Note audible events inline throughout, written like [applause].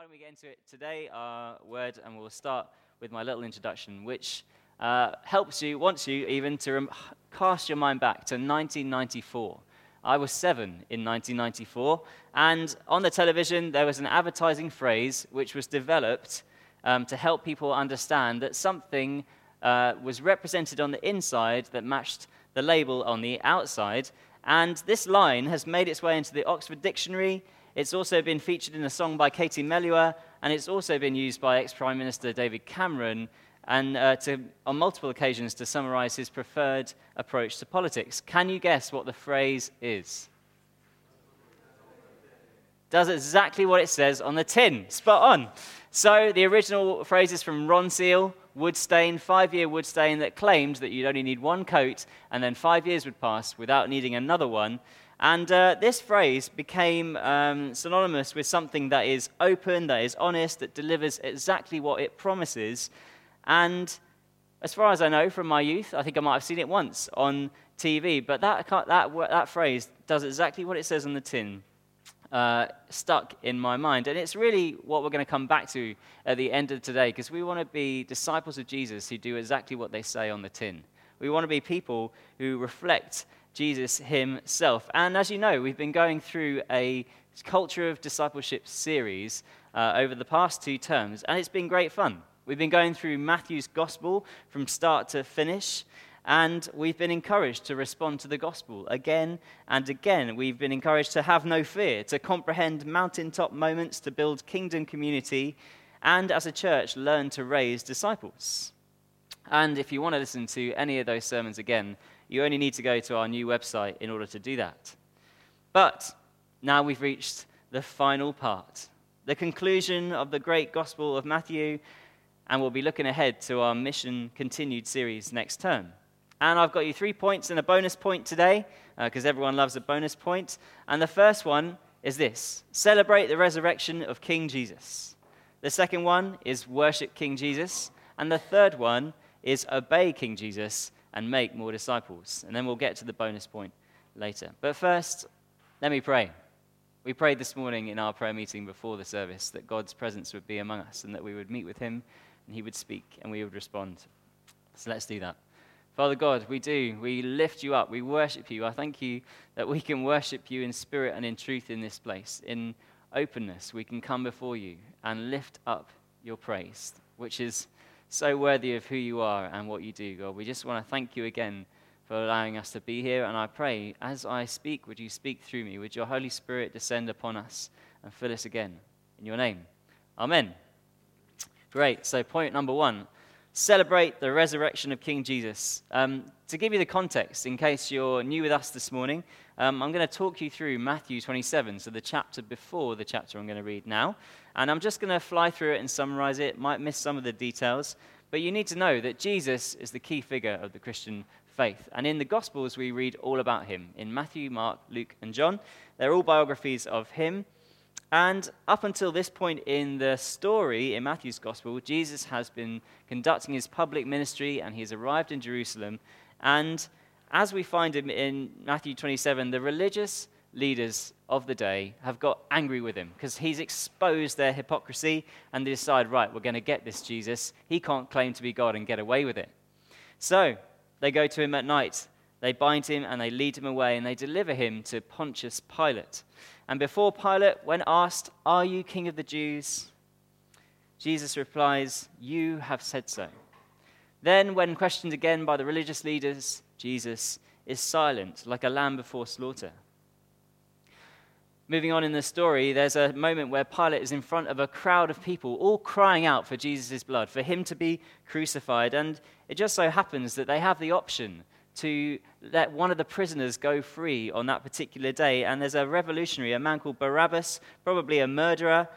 why don't we get into it today, our word, and we'll start with my little introduction, which uh, helps you, wants you even to rem- cast your mind back to 1994. I was seven in 1994, and on the television there was an advertising phrase which was developed um, to help people understand that something uh, was represented on the inside that matched the label on the outside. And this line has made its way into the Oxford Dictionary it's also been featured in a song by Katie Melua, and it's also been used by ex Prime Minister David Cameron and uh, to, on multiple occasions to summarize his preferred approach to politics. Can you guess what the phrase is? Does exactly what it says on the tin. Spot on. So the original phrase is from Ronseal, wood stain, five year wood stain that claimed that you'd only need one coat and then five years would pass without needing another one. And uh, this phrase became um, synonymous with something that is open, that is honest, that delivers exactly what it promises. And as far as I know from my youth, I think I might have seen it once on TV, but that, that, that phrase does exactly what it says on the tin. Uh, stuck in my mind. And it's really what we're going to come back to at the end of today because we want to be disciples of Jesus who do exactly what they say on the tin. We want to be people who reflect Jesus himself. And as you know, we've been going through a culture of discipleship series uh, over the past two terms, and it's been great fun. We've been going through Matthew's gospel from start to finish, and we've been encouraged to respond to the gospel again and again. We've been encouraged to have no fear, to comprehend mountaintop moments, to build kingdom community, and as a church, learn to raise disciples. And if you want to listen to any of those sermons again, you only need to go to our new website in order to do that. But now we've reached the final part, the conclusion of the great Gospel of Matthew, and we'll be looking ahead to our Mission Continued series next term. And I've got you three points and a bonus point today, because uh, everyone loves a bonus point. And the first one is this celebrate the resurrection of King Jesus. The second one is worship King Jesus. And the third one is obey King Jesus and make more disciples. And then we'll get to the bonus point later. But first, let me pray. We prayed this morning in our prayer meeting before the service that God's presence would be among us and that we would meet with Him and He would speak and we would respond. So let's do that. Father God, we do. We lift you up. We worship you. I thank you that we can worship you in spirit and in truth in this place. In openness, we can come before you and lift up your praise, which is so worthy of who you are and what you do, God. We just want to thank you again for allowing us to be here. And I pray, as I speak, would you speak through me? Would your Holy Spirit descend upon us and fill us again? In your name. Amen. Great. So, point number one celebrate the resurrection of King Jesus. Um, to give you the context, in case you're new with us this morning, um, I'm going to talk you through Matthew 27, so the chapter before the chapter I'm going to read now. And I'm just going to fly through it and summarize it. Might miss some of the details, but you need to know that Jesus is the key figure of the Christian faith. And in the Gospels, we read all about him. In Matthew, Mark, Luke, and John, they're all biographies of him. And up until this point in the story in Matthew's Gospel, Jesus has been conducting his public ministry and he's arrived in Jerusalem. And as we find him in Matthew 27, the religious leaders of the day have got angry with him because he's exposed their hypocrisy and they decide, right, we're going to get this Jesus. He can't claim to be God and get away with it. So they go to him at night, they bind him and they lead him away and they deliver him to Pontius Pilate. And before Pilate, when asked, Are you king of the Jews? Jesus replies, You have said so. Then, when questioned again by the religious leaders, Jesus is silent, like a lamb before slaughter. Moving on in the story, there's a moment where Pilate is in front of a crowd of people, all crying out for Jesus' blood, for him to be crucified. And it just so happens that they have the option to let one of the prisoners go free on that particular day. And there's a revolutionary, a man called Barabbas, probably a murderer,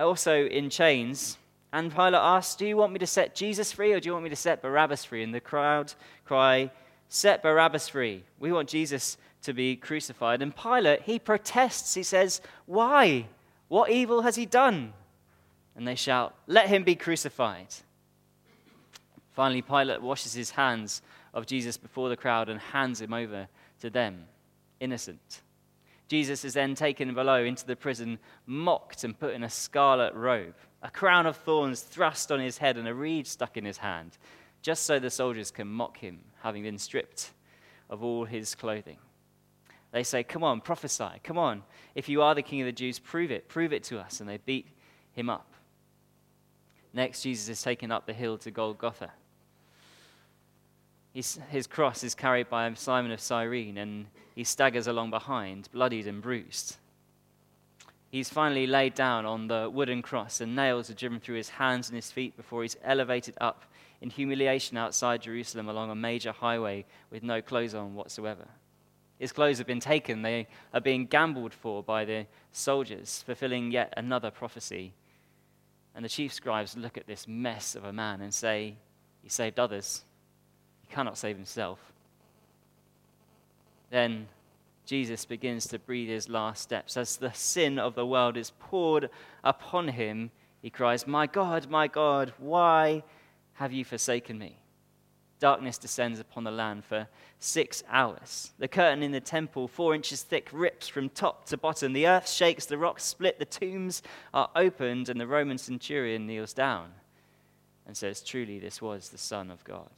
also in chains. And Pilate asks, Do you want me to set Jesus free or do you want me to set Barabbas free? And the crowd cry, Set Barabbas free. We want Jesus to be crucified. And Pilate, he protests. He says, Why? What evil has he done? And they shout, Let him be crucified. Finally, Pilate washes his hands of Jesus before the crowd and hands him over to them, innocent. Jesus is then taken below into the prison, mocked and put in a scarlet robe, a crown of thorns thrust on his head, and a reed stuck in his hand, just so the soldiers can mock him, having been stripped of all his clothing. They say, Come on, prophesy. Come on. If you are the king of the Jews, prove it. Prove it to us. And they beat him up. Next, Jesus is taken up the hill to Golgotha. He's, his cross is carried by Simon of Cyrene, and he staggers along behind, bloodied and bruised. He's finally laid down on the wooden cross, and nails are driven through his hands and his feet before he's elevated up in humiliation outside Jerusalem along a major highway with no clothes on whatsoever. His clothes have been taken, they are being gambled for by the soldiers, fulfilling yet another prophecy. And the chief scribes look at this mess of a man and say, He saved others he cannot save himself. Then Jesus begins to breathe his last steps. As the sin of the world is poured upon him, he cries, My God, my God, why have you forsaken me? Darkness descends upon the land for six hours. The curtain in the temple, four inches thick, rips from top to bottom. The earth shakes, the rocks split, the tombs are opened, and the Roman centurion kneels down and says, Truly, this was the Son of God.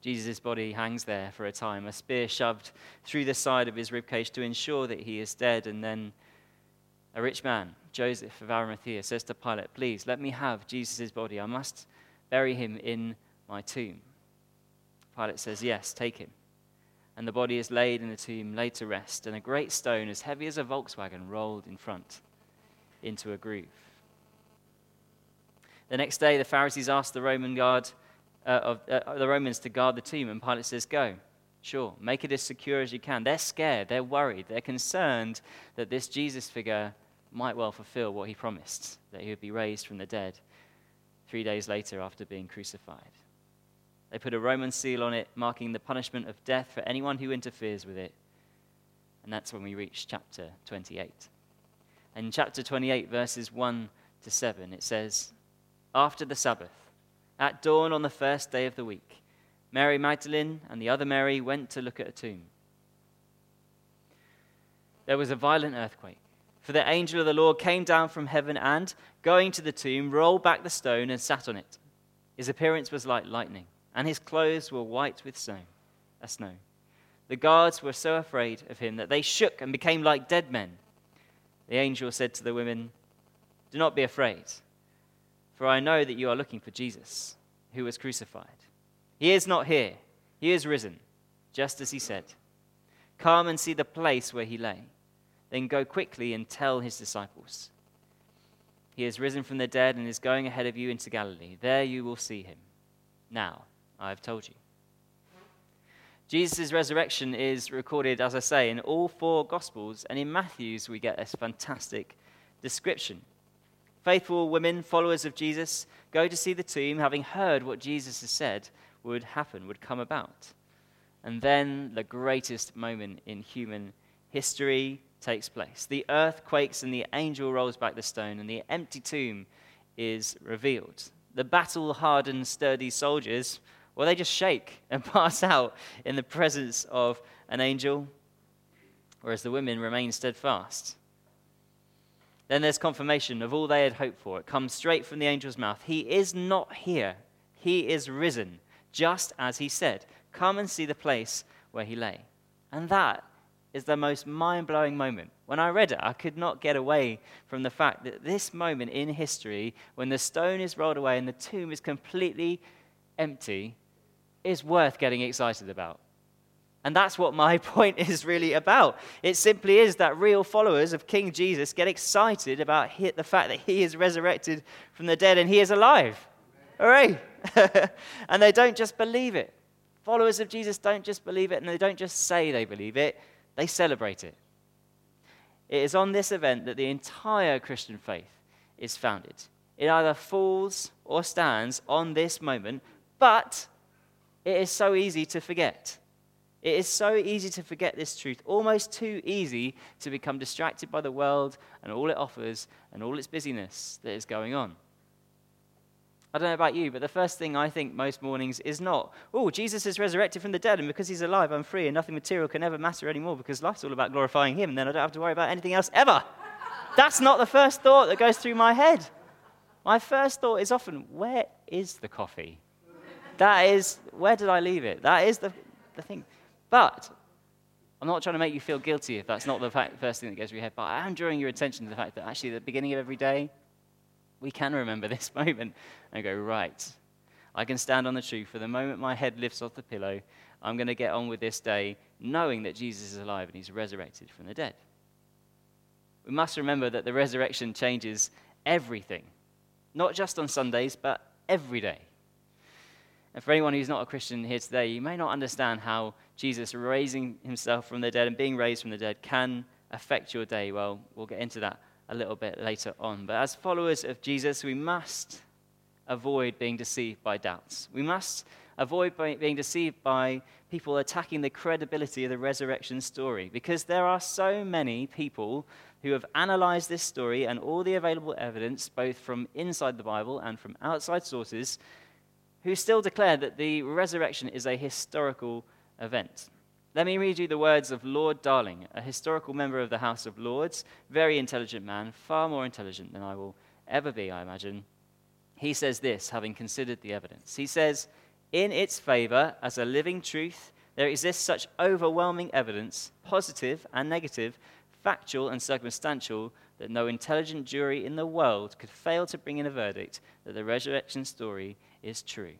Jesus' body hangs there for a time, a spear shoved through the side of his ribcage to ensure that he is dead. And then a rich man, Joseph of Arimathea, says to Pilate, Please let me have Jesus' body. I must bury him in my tomb. Pilate says, Yes, take him. And the body is laid in the tomb, laid to rest, and a great stone as heavy as a Volkswagen rolled in front into a groove. The next day, the Pharisees asked the Roman guard, uh, of uh, the Romans to guard the tomb, and Pilate says, Go. Sure, make it as secure as you can. They're scared, they're worried, they're concerned that this Jesus figure might well fulfill what he promised, that he would be raised from the dead three days later after being crucified. They put a Roman seal on it, marking the punishment of death for anyone who interferes with it. And that's when we reach chapter 28. And in chapter 28, verses 1 to 7, it says, After the Sabbath, at dawn on the first day of the week, Mary Magdalene and the other Mary went to look at a tomb. There was a violent earthquake, for the angel of the Lord came down from heaven and, going to the tomb, rolled back the stone and sat on it. His appearance was like lightning, and his clothes were white with snow. Snow. The guards were so afraid of him that they shook and became like dead men. The angel said to the women, Do not be afraid. For I know that you are looking for Jesus, who was crucified. He is not here, he is risen, just as he said. Come and see the place where he lay. Then go quickly and tell his disciples. He is risen from the dead and is going ahead of you into Galilee. There you will see him. Now, I have told you. Jesus' resurrection is recorded, as I say, in all four Gospels, and in Matthew's we get this fantastic description. Faithful women, followers of Jesus, go to see the tomb, having heard what Jesus has said would happen, would come about. And then the greatest moment in human history takes place. The earth quakes, and the angel rolls back the stone, and the empty tomb is revealed. The battle hardened, sturdy soldiers, well, they just shake and [laughs] pass out in the presence of an angel, whereas the women remain steadfast. Then there's confirmation of all they had hoped for. It comes straight from the angel's mouth. He is not here, he is risen, just as he said. Come and see the place where he lay. And that is the most mind blowing moment. When I read it, I could not get away from the fact that this moment in history, when the stone is rolled away and the tomb is completely empty, is worth getting excited about. And that's what my [laughs] point is really about. It simply is that real followers of King Jesus get excited about the fact that he is resurrected from the dead and he is alive. Hooray! [laughs] and they don't just believe it. Followers of Jesus don't just believe it and they don't just say they believe it, they celebrate it. It is on this event that the entire Christian faith is founded. It either falls or stands on this moment, but it is so easy to forget. It is so easy to forget this truth, almost too easy to become distracted by the world and all it offers and all its busyness that is going on. I don't know about you, but the first thing I think most mornings is not, oh, Jesus is resurrected from the dead, and because he's alive, I'm free, and nothing material can ever matter anymore because life's all about glorifying him, and then I don't have to worry about anything else ever. [laughs] That's not the first thought that goes through my head. My first thought is often, where is the coffee? That is, where did I leave it? That is the, the thing. But I'm not trying to make you feel guilty if that's not the fact, first thing that goes through your head, but I am drawing your attention to the fact that actually, at the beginning of every day, we can remember [laughs] this moment and go, right, I can stand on the truth. For the moment my head lifts off the pillow, I'm going to get on with this day knowing that Jesus is alive and he's resurrected from the dead. We must remember that the resurrection changes everything, not just on Sundays, but every day. And for anyone who's not a Christian here today, you may not understand how Jesus raising himself from the dead and being raised from the dead can affect your day. Well, we'll get into that a little bit later on. But as followers of Jesus, we must avoid being deceived by doubts. We must avoid being deceived by people attacking the credibility of the resurrection story because there are so many people who have analyzed this story and all the available evidence, both from inside the Bible and from outside sources, who still declare that the resurrection is a historical event. Let me read you the words of Lord Darling, a historical member of the House of Lords, very intelligent man, far more intelligent than I will ever be, I imagine. He says this, having considered the evidence. He says, In its favor, as a living truth, there exists such overwhelming evidence, positive and negative, factual and circumstantial, that no intelligent jury in the world could fail to bring in a verdict that the resurrection story is true.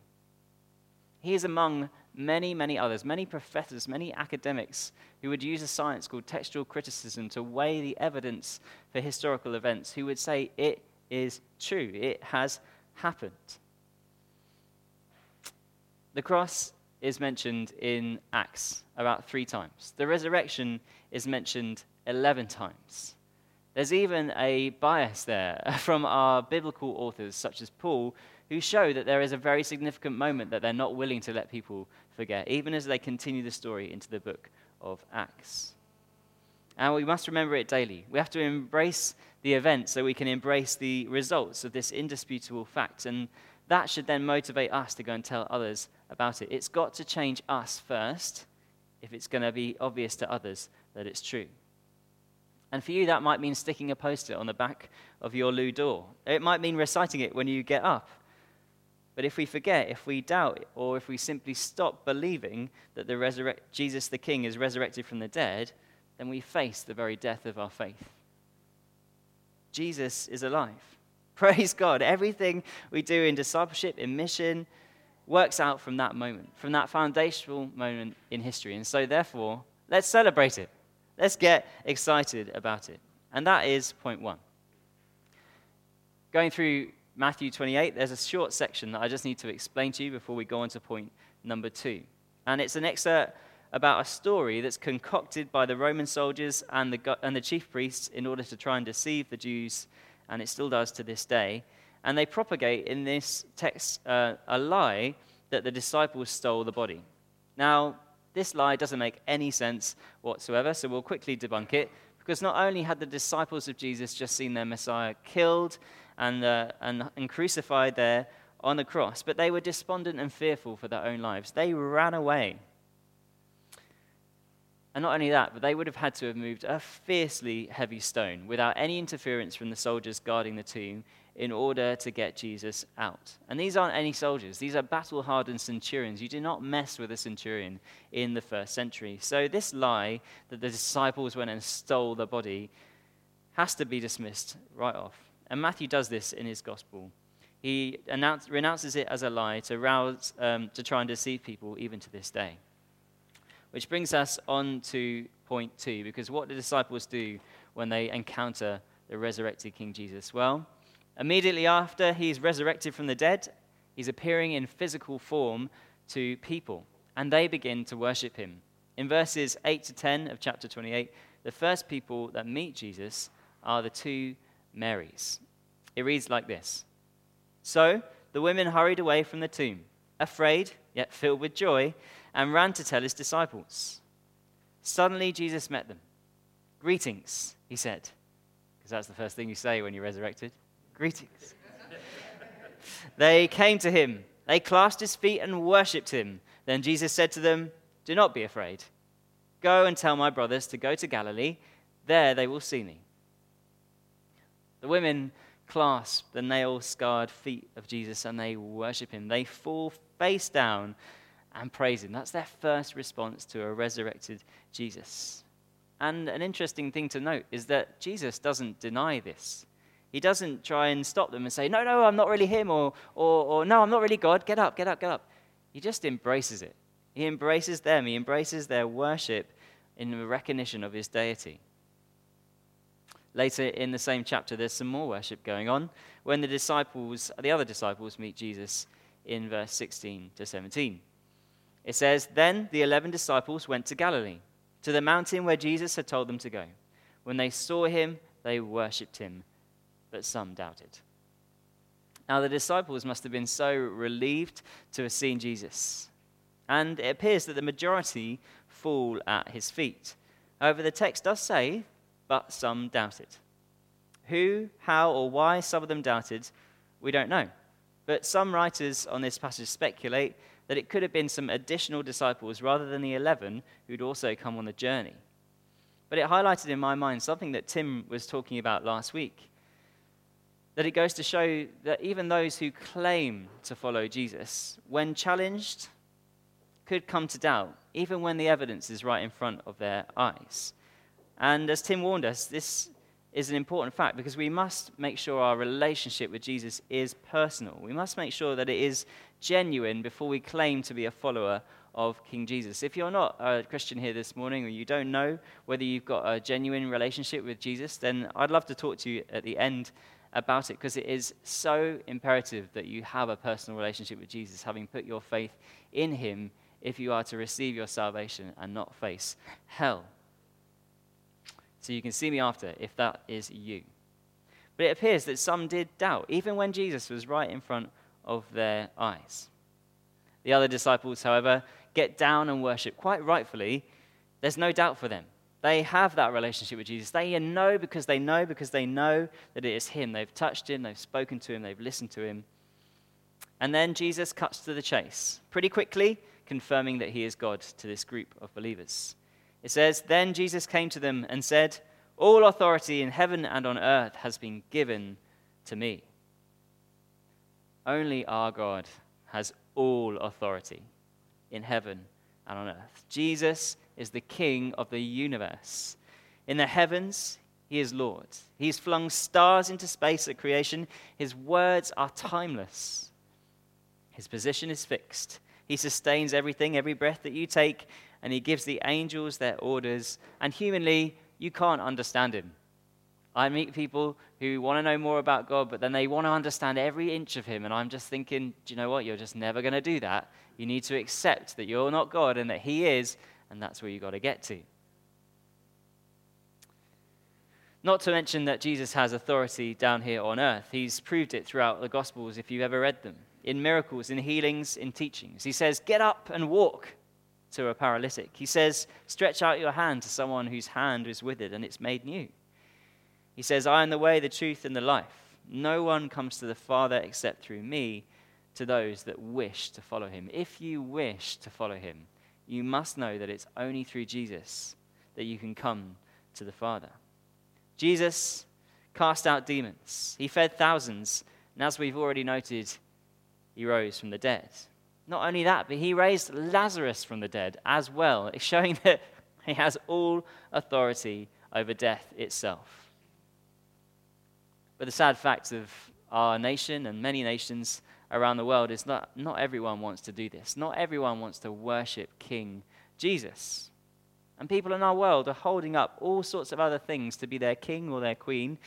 He is among many, many others, many professors, many academics who would use a science called textual criticism to weigh the evidence for historical events, who would say it is true, it has happened. The cross is mentioned in Acts about three times. The resurrection is mentioned 11 times. There's even a bias there [laughs] from our biblical authors, such as Paul, who show that there is a very significant moment that they're not willing to let people forget, even as they continue the story into the book of Acts. And we must remember it daily. We have to embrace the event so we can embrace the results of this indisputable fact. And that should then motivate us to go and tell others about it. It's got to change us first if it's going to be obvious to others that it's true. And for you, that might mean sticking a post it on the back of your loo door. It might mean reciting it when you get up. But if we forget, if we doubt, or if we simply stop believing that the Jesus the King is resurrected from the dead, then we face the very death of our faith. Jesus is alive. [laughs] Praise God. Everything we do in discipleship, in mission, works out from that moment, from that foundational moment in history. And so, therefore, let's celebrate it. Let's get excited about it. And that is point one. Going through Matthew 28, there's a short section that I just need to explain to you before we go on to point number two. And it's an excerpt about a story that's concocted by the Roman soldiers and the, and the chief priests in order to try and deceive the Jews, and it still does to this day. And they propagate in this text uh, a lie that the disciples stole the body. Now, this lie doesn't make any sense whatsoever, so we'll quickly debunk it. Because not only had the disciples of Jesus just seen their Messiah killed and, uh, and, and crucified there on the cross, but they were despondent and fearful for their own lives. They ran away. And not only that, but they would have had to have moved a fiercely heavy stone without any interference from the soldiers guarding the tomb in order to get Jesus out. And these aren't any soldiers, these are battle hardened centurions. You do not mess with a centurion in the first century. So, this lie that the disciples went and stole the body has to be dismissed right off. And Matthew does this in his gospel. He announce, renounces it as a lie to, rouse, um, to try and deceive people even to this day. Which brings us on to point two, because what do disciples do when they encounter the resurrected King Jesus? Well, immediately after he's resurrected from the dead, he's appearing in physical form to people, and they begin to worship him. In verses 8 to 10 of chapter 28, the first people that meet Jesus are the two Marys. It reads like this So the women hurried away from the tomb, afraid, yet filled with joy, and ran to tell his disciples. Suddenly Jesus met them. Greetings, he said, because that's the first thing you say when you're resurrected. Greetings. They came to him, they clasped his feet and worshipped him. Then Jesus said to them, Do not be afraid. Go and tell my brothers to go to Galilee. There they will see me. The women clasp the nail scarred feet of Jesus and they worship him. They fall face down and praise him. That's their first response to a resurrected Jesus. And an interesting thing to note is that Jesus doesn't deny this. He doesn't try and stop them and say, No, no, I'm not really him, or, or, or No, I'm not really God. Get up, get up, get up. He just embraces it. He embraces them, he embraces their worship in the recognition of his deity. Later in the same chapter, there's some more worship going on when the disciples, the other disciples, meet Jesus in verse 16 to 17. It says, Then the eleven disciples went to Galilee, to the mountain where Jesus had told them to go. When they saw him, they worshipped him, but some doubted. Now, the disciples must have been so relieved to have seen Jesus. And it appears that the majority fall at his feet. However, the text does say but some doubted. Who, how, or why some of them doubted, we don't know. But some writers on this passage speculate that it could have been some additional disciples rather than the 11 who'd also come on the journey. But it highlighted in my mind something that Tim was talking about last week. That it goes to show that even those who claim to follow Jesus, when challenged, could come to doubt, even when the evidence is right in front of their eyes. And as Tim warned us, this is an important fact because we must make sure our relationship with Jesus is personal. We must make sure that it is genuine before we claim to be a follower of King Jesus. If you're not a Christian here this morning or you don't know whether you've got a genuine relationship with Jesus, then I'd love to talk to you at the end about it because it is so imperative that you have a personal relationship with Jesus, having put your faith in him if you are to receive your salvation and not face hell. So you can see me after if that is you. But it appears that some did doubt, even when Jesus was right in front of their eyes. The other disciples, however, get down and worship quite rightfully. There's no doubt for them. They have that relationship with Jesus. They know because they know because they know that it is Him. They've touched Him, they've spoken to Him, they've listened to Him. And then Jesus cuts to the chase pretty quickly, confirming that He is God to this group of believers. It says, Then Jesus came to them and said, All authority in heaven and on earth has been given to me. Only our God has all authority in heaven and on earth. Jesus is the King of the universe. In the heavens, he is Lord. He's flung stars into space at creation. His words are timeless. His position is fixed. He sustains everything, every breath that you take, and he gives the angels their orders. And humanly, you can't understand him. I meet people who want to know more about God, but then they want to understand every inch of him. And I'm just thinking, do you know what? You're just never going to do that. You need to accept that you're not God and that he is, and that's where you've got to get to. Not to mention that Jesus has authority down here on earth. He's proved it throughout the Gospels if you've ever read them, in miracles, in healings, in teachings. He says, Get up and walk to a paralytic. He says, Stretch out your hand to someone whose hand is withered and it's made new. He says, I am the way, the truth, and the life. No one comes to the Father except through me to those that wish to follow him. If you wish to follow him, you must know that it's only through Jesus that you can come to the Father. Jesus cast out demons, he fed thousands, and as we've already noted, he rose from the dead. Not only that, but he raised Lazarus from the dead as well, [laughs] showing that he has all authority over death itself. But the sad fact of our nation and many nations around the world is that not everyone wants to do this. Not everyone wants to worship King Jesus. And people in our world are holding up all sorts of other things to be their king or their queen.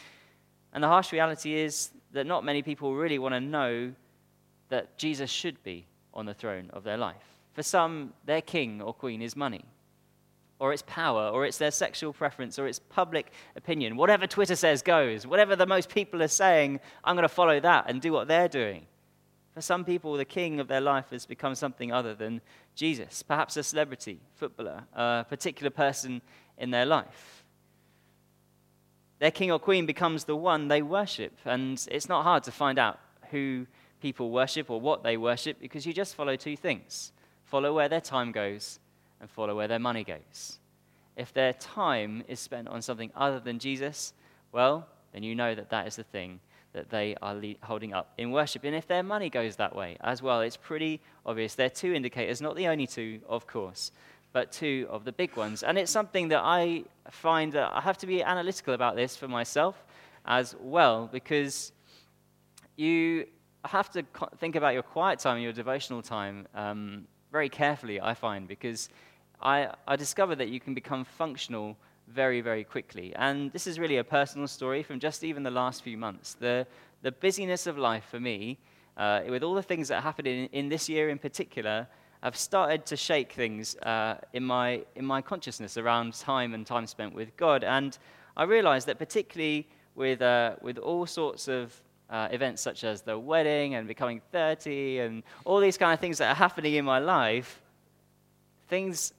And the harsh reality is that not many people really want to know that Jesus should be on the throne of their life. For some, their king or queen is money, or it's power, or it's their sexual preference, or it's public opinion. Whatever Twitter says goes. Whatever the most people are saying, I'm going to follow that and do what they're doing. For some people, the king of their life has become something other than Jesus, perhaps a celebrity, footballer, a particular person in their life. Their king or queen becomes the one they worship, and it's not hard to find out who people worship or what they worship because you just follow two things follow where their time goes and follow where their money goes. If their time is spent on something other than Jesus, well, then you know that that is the thing that they are le- holding up in worship. And if their money goes that way as well, it's pretty obvious. They're two indicators, not the only two, of course, but two of the big ones. And it's something that I find that I have to be analytical about this for myself as well, because you have to think about your quiet time, your devotional time, um, very carefully, I find, because I, I discovered that you can become functional very, very quickly. And this is really a personal story from just even the last few months. The, the busyness of life for me, uh, with all the things that happened in, in this year in particular, have started to shake things uh, in, my, in my consciousness around time and time spent with God. And I realized that, particularly with, uh, with all sorts of uh, events such as the wedding and becoming 30 and all these kind of things that are happening in my life, things,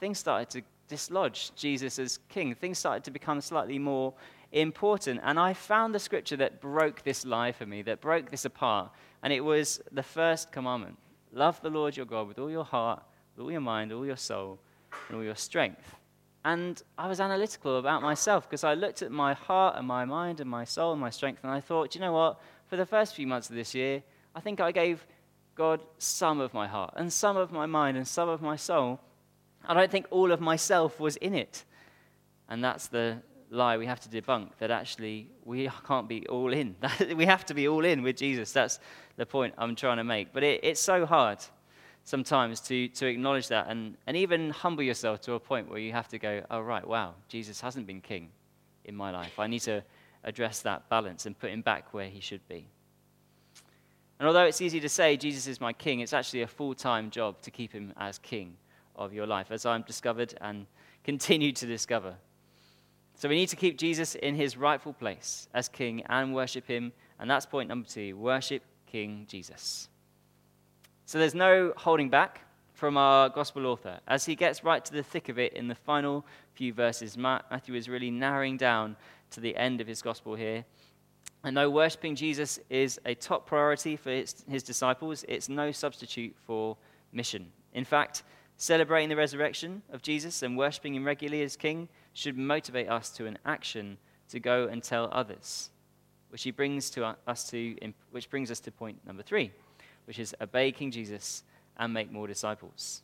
things started to dislodge Jesus as king. Things started to become slightly more important. And I found the scripture that broke this lie for me, that broke this apart. And it was the first commandment love the Lord your God with all your heart, with all your mind, all your soul, and all your strength. And I was analytical about myself because I looked at my heart and my mind and my soul and my strength, and I thought, you know what? For the first few months of this year, I think I gave God some of my heart and some of my mind and some of my soul. I don't think all of myself was in it. And that's the lie we have to debunk that actually we can't be all in. [laughs] we have to be all in with Jesus. That's the point I'm trying to make. But it, it's so hard sometimes to, to acknowledge that and, and even humble yourself to a point where you have to go, oh, right, wow, Jesus hasn't been king in my life. I need to address that balance and put him back where he should be. And although it's easy to say Jesus is my king, it's actually a full time job to keep him as king of your life, as I've discovered and continue to discover. So we need to keep Jesus in his rightful place as king and worship him. And that's point number two worship King Jesus. So there's no holding back from our gospel author. As he gets right to the thick of it in the final few verses, Matthew is really narrowing down to the end of his gospel here. And though worshipping Jesus is a top priority for his, his disciples, it's no substitute for mission. In fact, celebrating the resurrection of Jesus and worshipping him regularly as king should motivate us to an action to go and tell others, which he brings to us to, which brings us to point number three which is obey King Jesus and make more disciples.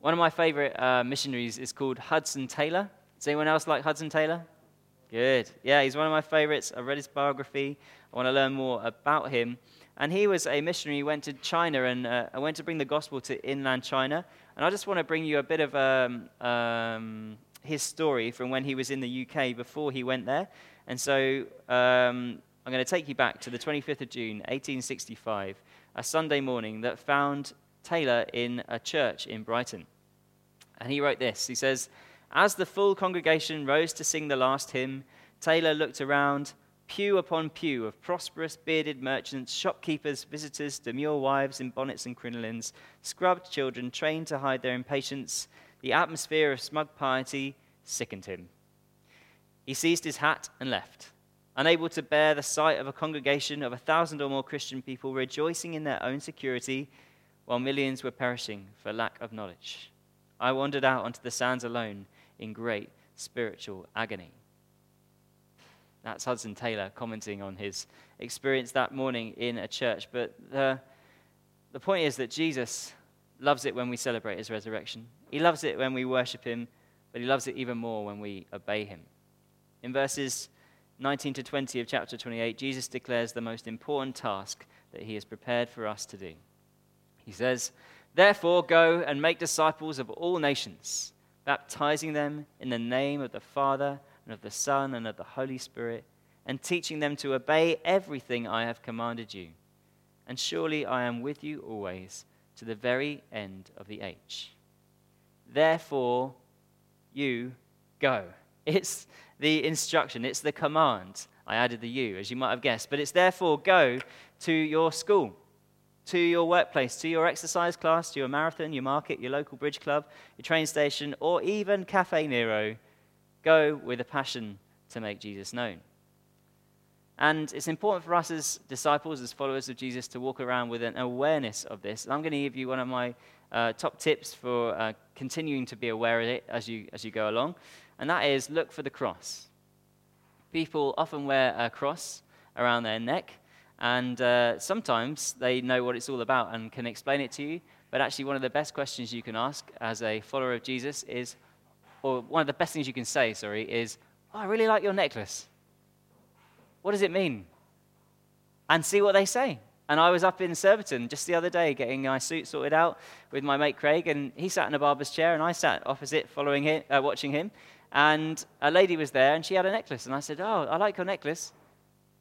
One of my favorite uh, missionaries is called Hudson Taylor. Does anyone else like Hudson Taylor? Good. Yeah, he's one of my favorites. I read his biography. I want to learn more about him. And he was a missionary. He went to China and uh, went to bring the gospel to inland China. And I just want to bring you a bit of um, um, his story from when he was in the UK before he went there. And so um, I'm going to take you back to the 25th of June, 1865, a Sunday morning that found Taylor in a church in Brighton. And he wrote this He says, As the full congregation rose to sing the last hymn, Taylor looked around, pew upon pew of prosperous bearded merchants, shopkeepers, visitors, demure wives in bonnets and crinolines, scrubbed children trained to hide their impatience. The atmosphere of smug piety sickened him. He seized his hat and left unable to bear the sight of a congregation of a thousand or more Christian people rejoicing in their own security while millions were perishing for lack of knowledge. I wandered out onto the sands alone in great spiritual agony. That's Hudson Taylor commenting on his experience that morning in a church. But the, the point is that Jesus loves it when we celebrate his resurrection. He loves it when we worship him, but he loves it even more when we obey him. In verses 19 to 20 of chapter 28, Jesus declares the most important task that he has prepared for us to do. He says, Therefore, go and make disciples of all nations, baptizing them in the name of the Father and of the Son and of the Holy Spirit, and teaching them to obey everything I have commanded you. And surely I am with you always to the very end of the age. Therefore, you go. [laughs] It's the instruction, it's the command. I added the you, as you might have guessed. But it's therefore go to your school, to your workplace, to your exercise class, to your marathon, your market, your local bridge club, your train station, or even Caffè Nero. Go with a passion to make Jesus known. And it's important for us as disciples, as followers of Jesus, to walk around with an awareness of this. And I'm going to give you one of my uh, top tips for uh, continuing to be aware of it as you, as you go along. And that is look for the cross. People often wear a cross around their neck, and uh, sometimes they know what it's all about and can explain it to you. But actually, one of the best questions you can ask as a follower of Jesus is, or one of the best things you can say, sorry, is, oh, I really like your necklace. What does it mean? And see what they say. And I was up in Surbiton just the other day getting my suit sorted out with my mate Craig, and he sat in a barber's chair, and I sat opposite, following him, uh, watching him. And a lady was there, and she had a necklace, and I said, "Oh, I like your necklace."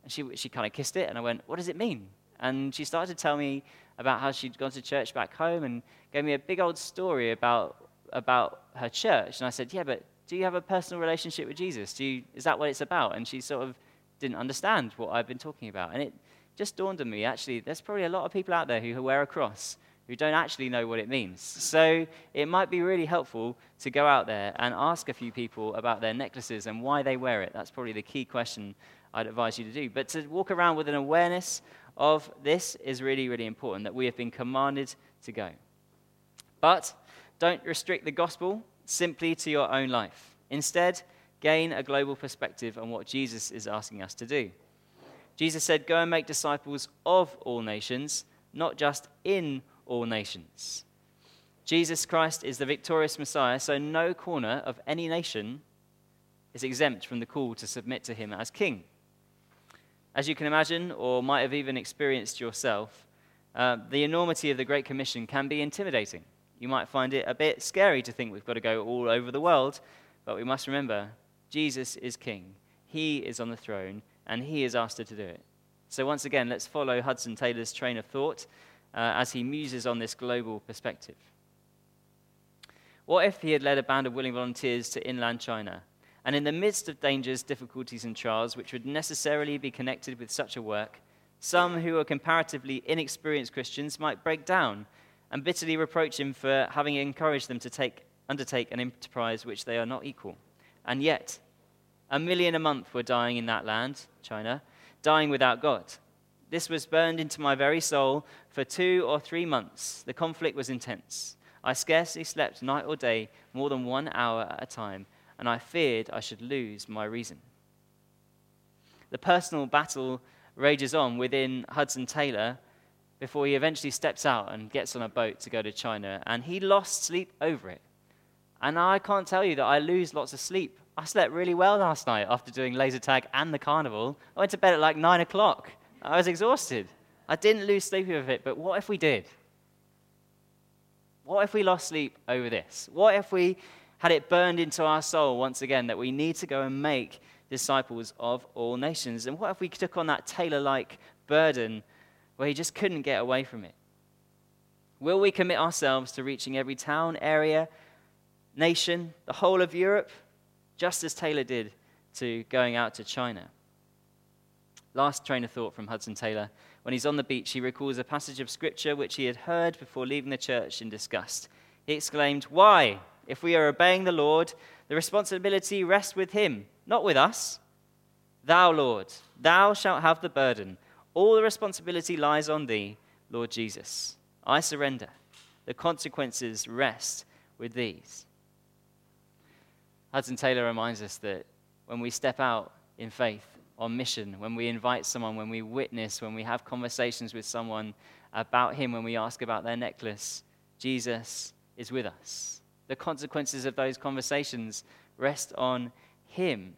And she she kind of kissed it, and I went, "What does it mean?" And she started to tell me about how she'd gone to church back home, and gave me a big old story about about her church. And I said, "Yeah, but do you have a personal relationship with Jesus? Do you, is that what it's about?" And she sort of didn't understand what I've been talking about. And it just dawned on me actually, there's probably a lot of people out there who wear a cross who don't actually know what it means. So it might be really helpful to go out there and ask a few people about their necklaces and why they wear it. That's probably the key question I'd advise you to do. But to walk around with an awareness of this is really, really important that we have been commanded to go. But don't restrict the gospel simply to your own life. Instead, gain a global perspective on what Jesus is asking us to do. Jesus said, Go and make disciples of all nations, not just in all nations. Jesus Christ is the victorious Messiah, so no corner of any nation is exempt from the call to submit to him as king. As you can imagine, or might have even experienced yourself, uh, the enormity of the Great Commission can be intimidating. You might find it a bit scary to think we've got to go all over the world, but we must remember Jesus is king. He is on the throne, and he has asked her to do it. So, once again, let's follow Hudson Taylor's train of thought uh, as he muses on this global perspective. What if he had led a band of willing volunteers to inland China? And in the midst of dangers, difficulties, and trials which would necessarily be connected with such a work, some who are comparatively inexperienced Christians might break down and bitterly reproach him for having encouraged them to take, undertake an enterprise which they are not equal. And yet, a million a month were dying in that land, China, dying without God. This was burned into my very soul for two or three months. The conflict was intense. I scarcely slept night or day more than one hour at a time, and I feared I should lose my reason. The personal battle rages on within Hudson Taylor before he eventually steps out and gets on a boat to go to China, and he lost sleep over it. And I can't tell you that I lose lots of sleep. I slept really well last night after doing laser tag and the carnival. I went to bed at like nine o'clock. I was exhausted. I didn't lose sleep over it, but what if we did? What if we lost sleep over this? What if we had it burned into our soul once again that we need to go and make disciples of all nations? And what if we took on that Taylor like burden where he just couldn't get away from it? Will we commit ourselves to reaching every town, area, nation, the whole of Europe, just as Taylor did to going out to China. Last train of thought from Hudson Taylor. When he's on the beach, he recalls a passage of scripture which he had heard before leaving the church in disgust. He exclaimed, Why? If we are obeying the Lord, the responsibility rests with him, not with us. Thou, Lord, thou shalt have the burden. All the responsibility lies on thee, Lord Jesus. I surrender. The consequences rest with these. Hudson Taylor reminds us that when we step out in faith on mission, when we invite someone, when we witness, when we have conversations with someone about Him, when we ask about their necklace, Jesus is with us. The consequences of those conversations rest on Him.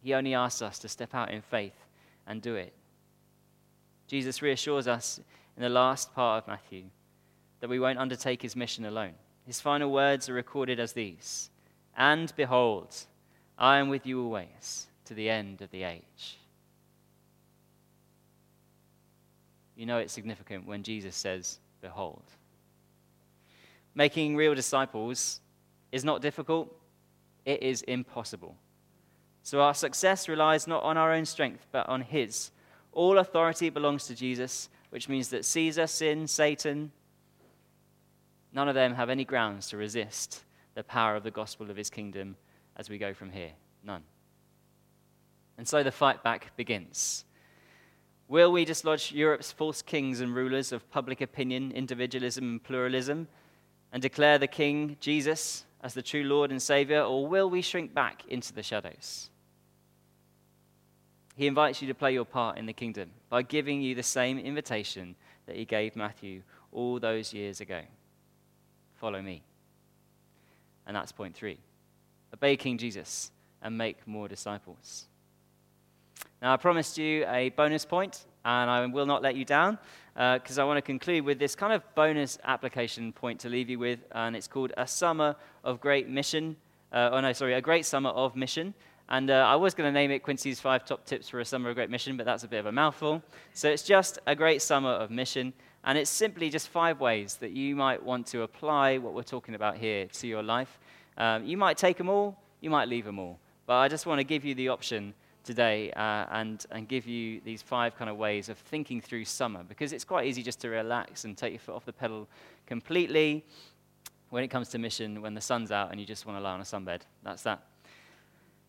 He only asks us to step out in faith and do it. Jesus reassures us in the last part of Matthew that we won't undertake his mission alone. His final words are recorded as these and behold, I am with you always to the end of the age. You know it's significant when Jesus says, Behold. Making real disciples is not difficult, it is impossible. So our success relies not on our own strength, but on His. All authority belongs to Jesus, which means that Caesar, sin, Satan, none of them have any grounds to resist the power of the gospel of his kingdom as we go from here? None. And so the fight back begins. Will we dislodge Europe's false kings and rulers of public opinion, individualism, and pluralism, and declare the King, Jesus, as the true Lord and Savior, or will we shrink back into the shadows? He invites you to play your part in the kingdom by giving you the same invitation that he gave Matthew all those years ago Follow me. And that's point three obey King Jesus and make more disciples. Now, I promised you a bonus point, and I will not let you down because uh, I want to conclude with this kind of bonus application point to leave you with, and it's called A Summer of Great Mission. Uh, oh, no, sorry, A Great Summer of Mission. And uh, I was going to name it Quincy's Five Top Tips for a Summer of Great Mission, but that's a bit of a mouthful. So it's just a great summer of mission. And it's simply just five ways that you might want to apply what we're talking about here to your life. Um, you might take them all, you might leave them all. But I just want to give you the option today uh, and, and give you these five kind of ways of thinking through summer because it's quite easy just to relax and take your foot off the pedal completely when it comes to mission when the sun's out and you just want to lie on a sunbed. That's that.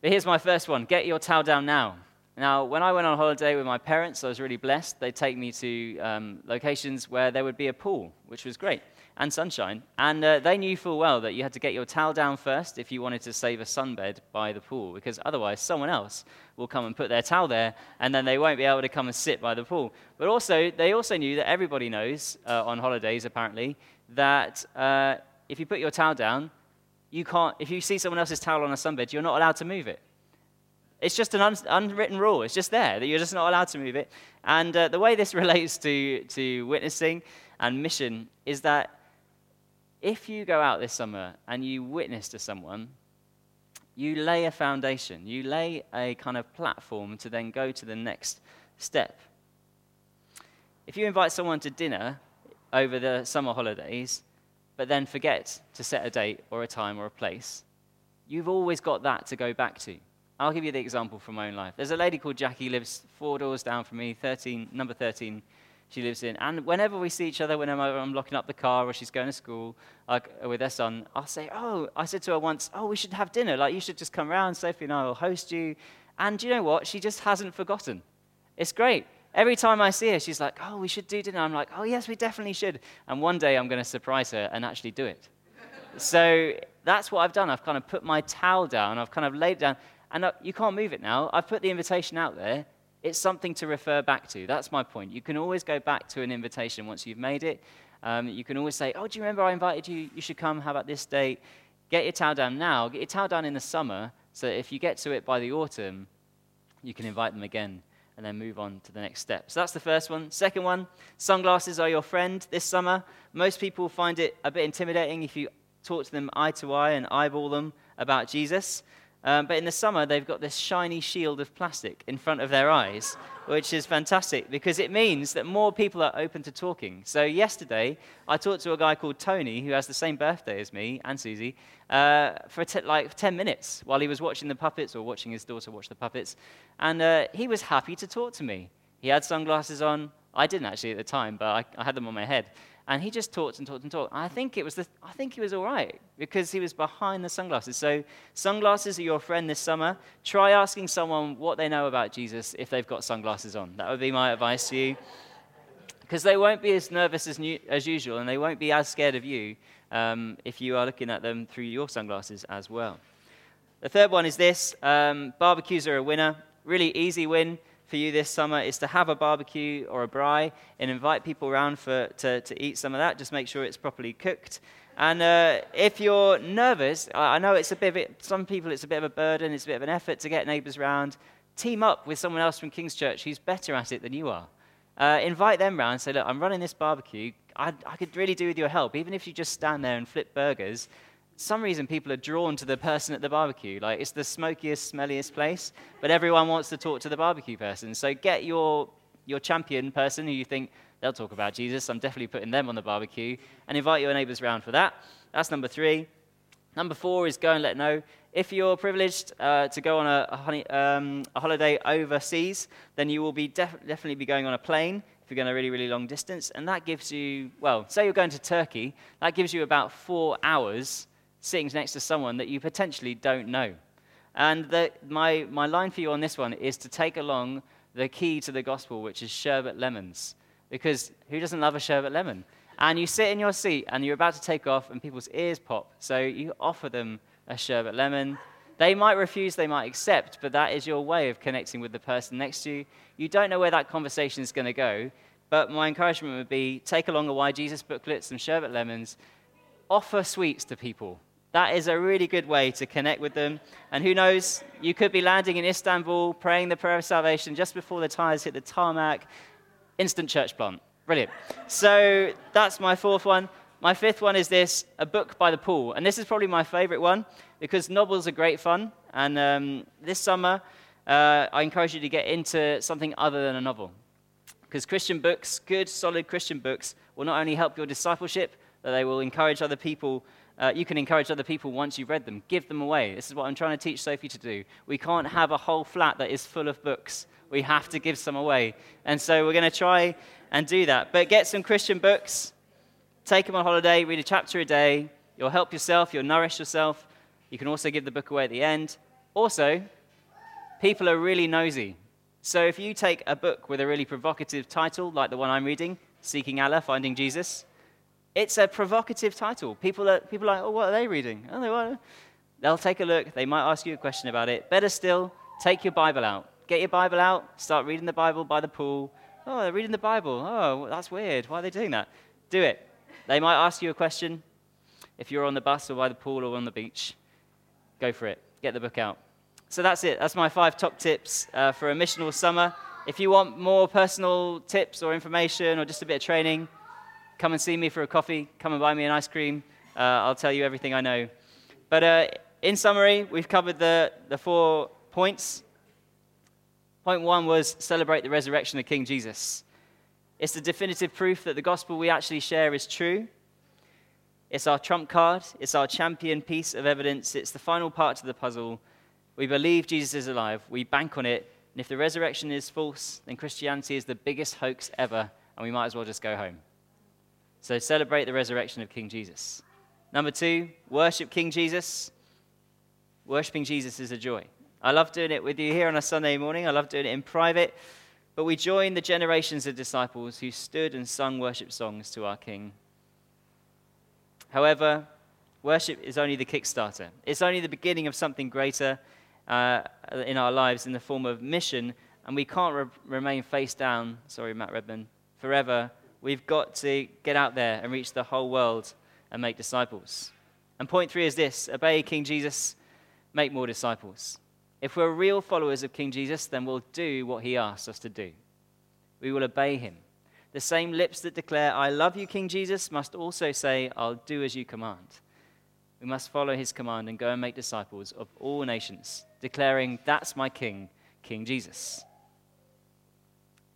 But here's my first one get your towel down now. Now, when I went on holiday with my parents, I was really blessed. They'd take me to um, locations where there would be a pool, which was great, and sunshine. And uh, they knew full well that you had to get your towel down first if you wanted to save a sunbed by the pool, because otherwise, someone else will come and put their towel there, and then they won't be able to come and sit by the pool. But also, they also knew that everybody knows uh, on holidays, apparently, that uh, if you put your towel down, you can't, if you see someone else's towel on a sunbed, you're not allowed to move it. It's just an un- unwritten rule. It's just there that you're just not allowed to move it. And uh, the way this [laughs] relates to, to witnessing and mission is that if you go out this summer and you witness to someone, you lay a foundation, you lay a kind of platform to then go to the next step. If you invite someone to dinner over the summer holidays, but then forget to set a date or a time or a place, you've always got that to go back to. I'll give you the example from my own life. There's a lady called Jackie, lives four doors down from me, 13, number 13 she lives in. And whenever we see each other, whenever I'm locking up the car or she's going to school like, uh, with her son, I'll say, Oh, I said to her once, Oh, we should have dinner. Like, you should just come round. Sophie and I will host you. And you know what? She just hasn't forgotten. It's great. Every time I see her, she's like, Oh, we should do dinner. I'm like, Oh, yes, we definitely should. And one day I'm going to surprise her and actually do it. [laughs] so that's what I've done. I've kind of put my towel down, I've kind of laid it down, and uh, you can't move it now. I've put the invitation out there. It's something to refer back to. That's my point. You can always go back to an invitation once you've made it. Um, you can always say, Oh, do you remember I invited you? You should come. How about this date? Get your towel down now. Get your towel down in the summer so if you get to it by the autumn, you can invite them again and then move on to the next step. So that's the first one. Second one, sunglasses are your friend this summer. Most people find it a bit intimidating if you talk to them eye to eye and eyeball them about Jesus. Um, but in the summer, they've got this shiny shield of plastic in front of their eyes, which is fantastic because it means that more people are open to talking. So, yesterday, I talked to a guy called Tony, who has the same birthday as me and Susie, uh, for t- like 10 minutes while he was watching the puppets or watching his daughter watch the puppets. And uh, he was happy to talk to me. He had sunglasses on. I didn't actually at the time, but I, I had them on my head. And he just talked and talked and talked. I think it was the, I think he was all right because he was behind the sunglasses. So sunglasses are your friend this summer. Try asking someone what they know about Jesus if they've got sunglasses on. That would be my advice to you. Because they won't be as nervous as, new, as usual and they won't be as scared of you um, if you are looking at them through your sunglasses as well. The third one is this um, barbecues are a winner. Really easy win for you this summer is to have a barbecue or a braai and invite people around for, to, to eat some of that. Just make sure it's properly cooked. And uh, if you're nervous, I know it's a bit of it, some people it's a bit of a burden, it's a bit of an effort to get neighbors around. Team up with someone else from King's Church who's better at it than you are. Uh, invite them round say, Look, I'm running this barbecue. I, I could really do with your help. Even if you just stand there and flip burgers, some reason people are drawn to the person at the barbecue. Like it's the smokiest, smelliest place, but everyone wants to talk to the barbecue person. So get your your champion person who you think they'll talk about Jesus. I'm definitely putting them on the barbecue and invite your neighbors around for that. That's number three. Number four is go and let know. If you're privileged uh, to go on a, a, honey, um, a, holiday overseas, then you will be def- definitely be going on a plane if you're going a really, really long distance. And that gives you, well, say you're going to Turkey, that gives you about four hours sitting next to someone that you potentially don't know. And the, my, my line for you on this one is to take along the key to the gospel, which is sherbet lemons. Because who doesn't love a sherbet lemon? And you sit in your seat and you're about to take off, and people's ears pop. So you offer them a sherbet lemon. They might refuse, they might accept, but that is your way of connecting with the person next to you. You don't know where that conversation is going to go, but my encouragement would be take along a Why Jesus booklet, some sherbet lemons, offer sweets to people. That is a really good way to connect with them. And who knows, you could be landing in Istanbul, praying the prayer of salvation just before the tires hit the tarmac. Instant church plant. Brilliant. So that's my fourth one. My fifth one is this a book by the pool. And this is probably my favorite one because novels are great fun. And um, this summer, uh, I encourage you to get into something other than a novel. Because Christian books, good, solid Christian books, will not only help your discipleship, but they will encourage other people uh, you can encourage other people once you've read them. Give them away. This is what I'm trying to teach Sophie to do. We can't have a whole flat that is full of books. We have to give some away. And so we're going to try and do that. But get some Christian books, take them on holiday, read a chapter a day. You'll help yourself, you'll nourish yourself. You can also give the book away at the end. Also, people are really nosy. So if you take a book with a really provocative title, like the one I'm reading, Seeking Allah, Finding Jesus, it's a provocative title. People are, people are like, oh, what are they reading? Oh, they want They'll take a look. They might ask you a question about it. Better still, take your Bible out. Get your Bible out. Start reading the Bible by the pool. Oh, they're reading the Bible. Oh, that's weird. Why are they doing that? Do it. They might ask you a question. If you're on the bus or by the pool or on the beach, go for it. Get the book out. So that's it. That's my five top tips uh, for a missional summer. If you want more personal tips or information or just a bit of training, come and see me for a coffee, come and buy me an ice cream. Uh, I'll tell you everything I know. But uh, in summary, we've covered the, the four points. Point one was celebrate the resurrection of King Jesus. It's the definitive proof that the gospel we actually share is true. It's our trump card, it's our champion piece of evidence, it's the final part to the puzzle. We believe Jesus is alive, we bank on it, and if the resurrection is false, then Christianity is the biggest hoax ever, and we might as well just go home. So celebrate the resurrection of King Jesus. Number two, worship King Jesus. Worshipping Jesus is a joy. I love doing it with you here on a Sunday morning. I love doing it in private. But we join the generations of disciples who stood and sung worship songs to our King. However, worship is only the kickstarter, it's only the beginning of something greater uh, in our lives in the form of mission. And we can't re- remain face down, sorry, Matt Redman, forever We've got to get out there and reach the whole world and make disciples. And point three is this obey King Jesus, make more disciples. If we're real followers of King Jesus, then we'll do what he asks us to do. We will obey him. The same lips that declare, I love you, King Jesus, must also say, I'll do as you command. We must follow his command and go and make disciples of all nations, declaring, That's my King, King Jesus.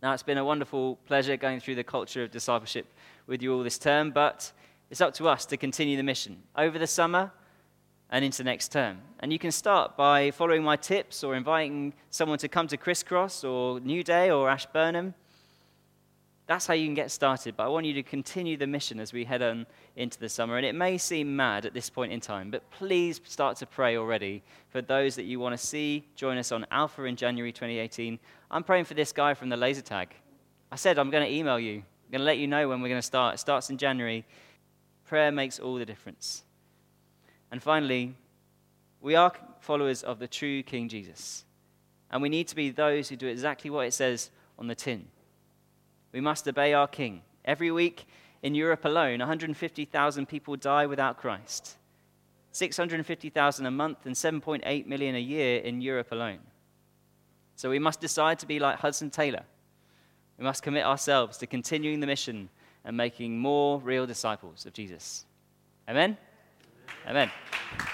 Now, it's been a wonderful pleasure going through the culture of discipleship with you all this term, but it's up to us to continue the mission over the summer and into next term. And you can start by following my tips or inviting someone to come to Crisscross or New Day or Ashburnham that's how you can get started. But I want you to continue the mission as we head on into the summer. And it may seem mad at this point in time, but please start to pray already for those that you want to see join us on Alpha in January 2018. I'm praying for this guy from the laser tag. I said I'm going to email you. I'm going to let you know when we're going to start. It starts in January. Prayer makes all the difference. And finally, we are followers of the true King Jesus. And we need to be those who do exactly what it says on the tin. We must obey our King. Every week in Europe alone, 150,000 people die without Christ. 650,000 a month and 7.8 million a year in Europe alone. So we must decide to be like Hudson Taylor. We must commit ourselves to continuing the mission and making more real disciples of Jesus. Amen? Amen. Amen.